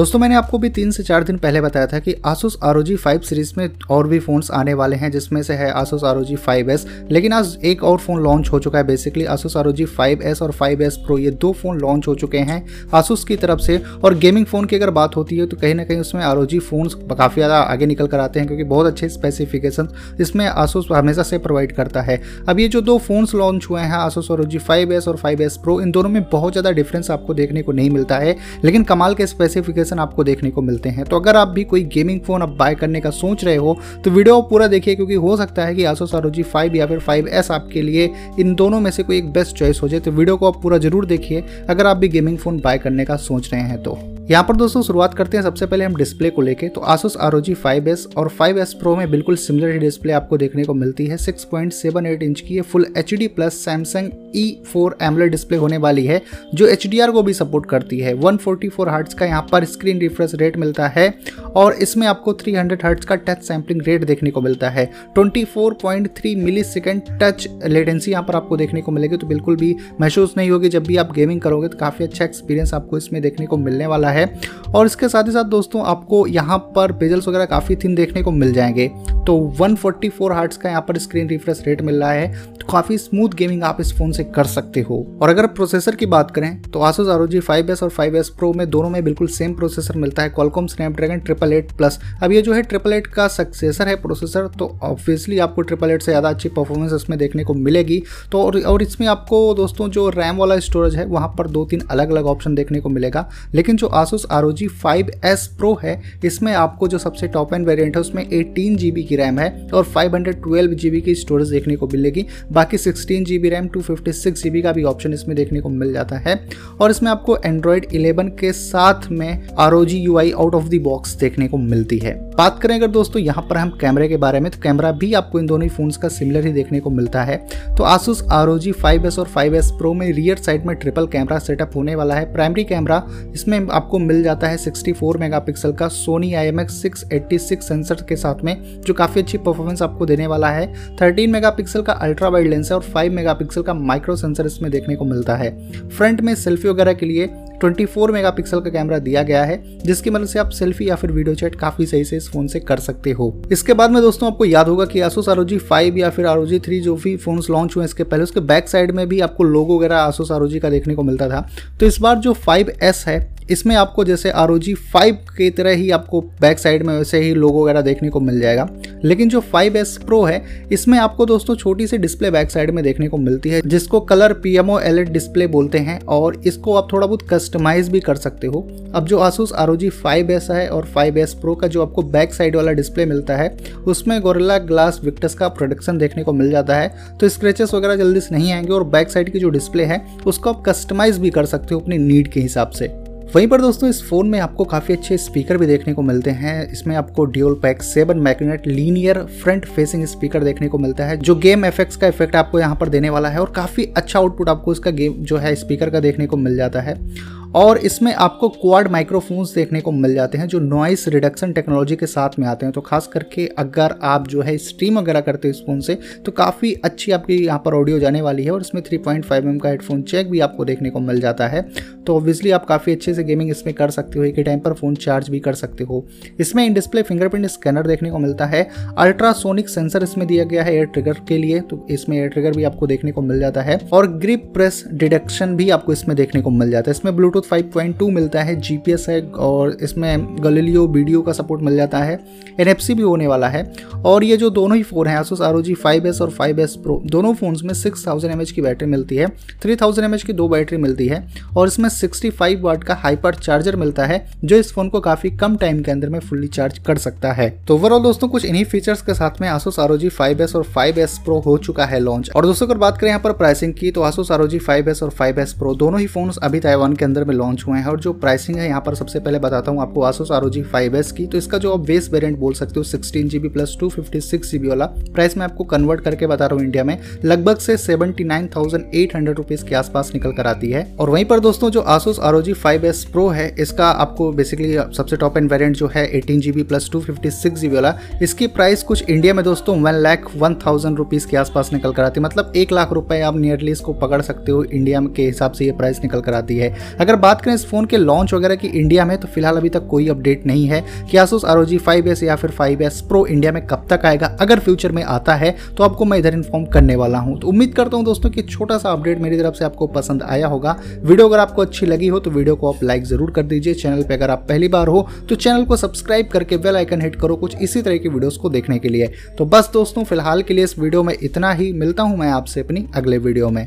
दोस्तों, मैंने आपको भी तीन से चार दिन पहले बताया था कि Asus ROG 5 सीरीज़ में और भी फोन्स आने वाले हैं, जिसमें से है Asus ROG 5s लेकिन आज एक और फ़ोन लॉन्च हो चुका है बेसिकली Asus ROG 5s और 5s Pro, ये दो फ़ोन लॉन्च हो चुके हैं आसूस की तरफ़ से। और गेमिंग फ़ोन की अगर बात होती है तो कहीं ना कहीं उसमें ROG फोन्स काफ़ी ज़्यादा आगे निकल कर आते हैं, क्योंकि बहुत अच्छे स्पेसिफिकेशन इसमें आसूस हमेशा से प्रोवाइड करता है। अब ये जो दो फोन्स लॉन्च हुए हैं, Asus ROG 5s और 5s Pro, इन दोनों में बहुत ज़्यादा डिफरेंस आपको देखने को नहीं मिलता है। लेकिन कमाल के स्पेसिफिकेशन आपको देखने को मिलते हैं। तो अगर आप भी कोई गेमिंग फ़ोन अब बाय करने का सोच रहे हो तो वीडियो पूरा देखिए, क्योंकि हो सकता है कि आसो सारोजी फाइव या फिर फाइव एस आपके लिए इन दोनों में से कोई एक बेस्ट चॉइस हो जाए तो वीडियो को आप पूरा ज़रूर देखिए, अगर आप भी गेमिंग फ़ोन बाय करने का सोच रहे हैं तो। यहाँ पर दोस्तों शुरुआत करते हैं। सबसे पहले हम डिस्प्ले को लेके। तो Asus ROG 5s और 5s Pro में बिल्कुल सिमिलर ही डिस्प्ले आपको देखने को मिलती है। 6.78 इंच की full H D plus Samsung E four AMOLED display होने वाली है, जो एच डी आर को भी सपोर्ट करती है। 144 फोर्टी का यहाँ पर स्क्रीन रिफ्रेश रेट मिलता है और इसमें आपको 300 हर्ट्ज का टच सैम्पलिंग रेट देखने को मिलता है। 24.3 मिली सेकेंड टच लेटेंसी यहाँ पर आपको देखने को मिलेगी। तो बिल्कुल भी महसूस नहीं होगी। जब भी आप गेमिंग करोगे तो काफ़ी अच्छा एक्सपीरियंस आपको इसमें देखने को मिलने वाला है। और इसके साथ ही साथ दोस्तों आपको यहाँ पर पेजल्स वगैरह काफ़ी थिन देखने को मिल जाएँगे। तो 144 फोर्टी हार्ट्स का यहाँ पर स्क्रीन रिफ्रेश रेट मिल रहा है। तो काफ़ी स्मूथ गेमिंग आप इस फ़ोन से कर सकते हो। और अगर प्रोसेसर की बात करें तो Asus ROG 5s और 5s Pro में दोनों में बिल्कुल सेम प्रोसेसर मिलता है Qualcomm Snapdragon triple eight plus अब ये जो है ट्रिपल एट का सक्सेसर है प्रोसेसर तो ऑब्वियसली आपको ट्रिपल एट से ज़्यादा अच्छी परफॉर्मेंस इसमें देखने को मिलेगी। तो और, और इसमें आपको दोस्तों जो रैम वाला स्टोरेज है वहाँ पर दो तीन अलग अलग ऑप्शन देखने को मिलेगा। लेकिन जो Asus ROG 5s Pro है। इसमें आपको जो सबसे टॉप एंड वेरिएंट है, उसमें एटीन जी की रैम है और फाइव हंड्रेड की स्टोरेज देखने को मिलेगी। बाकी sixteen G RAM two fifty का भी ऑप्शन इसमें देखने को मिल जाता है। और इसमें आपको एंड्रॉयड 11 के साथ में R O out of the box देखने को मिलती है। बात करें अगर दोस्तों, यहाँ पर हम कैमरे के बारे में तो कैमरा भी आपको इन दोनों ही फोन्स का सिमिलर ही देखने को मिलता है। तो Asus ROG 5s और 5s Pro में रियर साइड में ट्रिपल कैमरा सेटअप होने वाला है। प्राइमरी कैमरा इसमें आपको मिल जाता है 64 मेगापिक्सल का सोनी IMX 686 सेंसर के साथ में, जो काफ़ी अच्छी परफॉर्मेंस आपको देने वाला है। 13 मेगापिक्सल का अल्ट्रा वाइड लेंस है और 5 मेगापिक्सल का माइक्रो सेंसर इसमें देखने को मिलता है। फ्रंट में सेल्फी वगैरह के लिए 24 मेगापिक्सल का कैमरा दिया गया है, जिसकी मदद से आप सेल्फी या फिर वीडियो चैट काफ़ी सही से इस फ़ोन से कर सकते हो। इसके बाद में दोस्तों आपको याद होगा कि Asus ROG 5 या फिर ROG 3 जो भी फोन्स लॉन्च हुए इसके पहले, उसके बैक साइड में भी आपको लोगो वगैरह Asus ROG का देखने को मिलता था। तो इस बार जो 5S है इसमें आपको जैसे आर ओ जी फाइव की तरह ही आपको बैक साइड में वैसे ही लोगो वगैरह देखने को मिल जाएगा। लेकिन जो फाइव एस प्रो है, इसमें आपको दोस्तों छोटी सी डिस्प्ले बैक साइड में देखने को मिलती है, जिसको colour P M O L E D display बोलते हैं, और इसको आप थोड़ा बहुत कस्टमाइज भी कर सकते हो। अब जो Asus R O G five S है और फाइव एस प्रो का जो आपको बैक साइड वाला डिस्प्ले मिलता है, उसमें गोरिल्ला ग्लास विक्टस का प्रोडक्शन देखने को मिल जाता है। तो स्क्रेचेस वगैरह जल्दी से नहीं आएँगे, और बैक साइड की जो डिस्प्ले है, उसको आप कस्टमाइज भी कर सकते हो अपनी नीड के हिसाब से। वहीं पर दोस्तों, इस फ़ोन में आपको काफ़ी अच्छे स्पीकर भी देखने को मिलते हैं। इसमें आपको dual pack seven magnet linear front facing speaker देखने को मिलता है, जो गेम एफेक्ट्स का इफ़ेक्ट आपको यहाँ पर देने वाला है और काफ़ी अच्छा आउटपुट आपको इसका गेम जो है स्पीकर का देखने को मिल जाता है। और इसमें आपको क्वाड माइक्रोफोन्स देखने को मिल जाते हैं, जो नॉइस रिडक्शन टेक्नोलॉजी के साथ में आते हैं। तो खास करके अगर आप जो है स्ट्रीम वगैरह करते हो इस फ़ोन से तो काफ़ी अच्छी आपकी यहाँ पर ऑडियो जाने वाली है और इसमें 3.5 पॉइंट का हेडफोन चेक भी आपको देखने को मिल जाता है। तो ऑब्वियसली आप काफ़ी अच्छे से गेमिंग इसमें कर सकते हो, एक ही टाइम पर फ़ोन चार्ज भी कर सकते हो। इसमें इन डिस्प्ले फिंगरप्रिंट स्कैनर देखने को मिलता है। अल्ट्रासोनिक सेंसर इसमें दिया गया है एयर ट्रिगर के लिए तो इसमें एयर ट्रिगर भी आपको देखने को मिल जाता है। और ग्रिप प्रेस डिडक्शन भी आपको इसमें देखने को मिल जाता है। इसमें ब्लूटूथ 5.2 मिलता है जीपीएस है और इसमें गलिलियो वीडियो का सपोर्ट मिल जाता है एनएफसी भी होने वाला है और ये जो दोनों ही फ़ोन है आसूस आर ओ और 5s प्रो दोनों फोन्स में 6000 थाउज़ेंड की बैटरी मिलती है 3000 थाउज़ेंड की दो बैटरी मिलती है और इसमें 65 वाट का हाइपर चार्जर मिलता है, जो इस फ़ोन को काफ़ी कम टाइम के अंदर में फुल्ली चार्ज कर सकता है। तो ओवरऑल दोस्तों, कुछ इन्हीं फीचर्स के साथ में आसूस आर फाइव और 5s प्रो हो चुका है लॉन्च और दोस्तों, अगर बात करें यहाँ पर प्राइसिंग की तो आसूस आर फाइव और 5s प्रो दोनों ही फ़ोन अभी ताइवान के अंदर में लॉन्च हुए हैं और जो प्राइसिंग है, यहाँ पर सबसे पहले बताता हूँ आपको आसूस आर फाइव की। तो इसका जो आप बेस वेरियंट बोल सकते हो sixteen GB plus two fifty six GB वाला। प्राइस मैं आपको कन्वर्ट करके बता रहा हूँ इंडिया में। लगभग से seventy nine thousand eight hundred rupees के आसपास निकल कर आती है। और वहीं पर दोस्तों, जो Asus R O five S pro है, इसका आपको बेसिकली सबसे टॉप एंड वेरिएंट जो है eighteen GB plus two fifty six GB वाला। इसकी प्राइस कुछ इंडिया में दोस्तों one lakh one thousand rupees के आसपास निकल कर आती है। मतलब एक लाख रुपए आप नियरली इसको पकड़ सकते हो इंडिया के हिसाब से ये प्राइस निकल कर आती है। अगर बात करें इस फ़ोन के लॉन्च वगैरह की इंडिया में तो फ़िलहाल अभी तक कोई अपडेट नहीं है कि आसूस आर एस या फिर फाइव एस प्रो इंडिया में कब तक आएगा। अगर फ्यूचर में आता है तो आपको मैं इधर इन्फॉर्म करने वाला हूँ। तो उम्मीद करता हूँ दोस्तों कि छोटा सा अपडेट मेरी तरफ़ से आपको पसंद आया होगा। वीडियो अगर आपको अच्छी लगी हो तो वीडियो को आप लाइक ज़रूर कर दीजिए। चैनल पर अगर आप पहली बार हो तो चैनल को सब्सक्राइब करके बेल आइकन हिट करो कुछ इसी तरह की वीडियोस को देखने के लिए। तो बस दोस्तों, फ़िलहाल के लिए इस वीडियो में इतना ही। मिलता हूँ मैं आपसे अपनी अगले वीडियो में।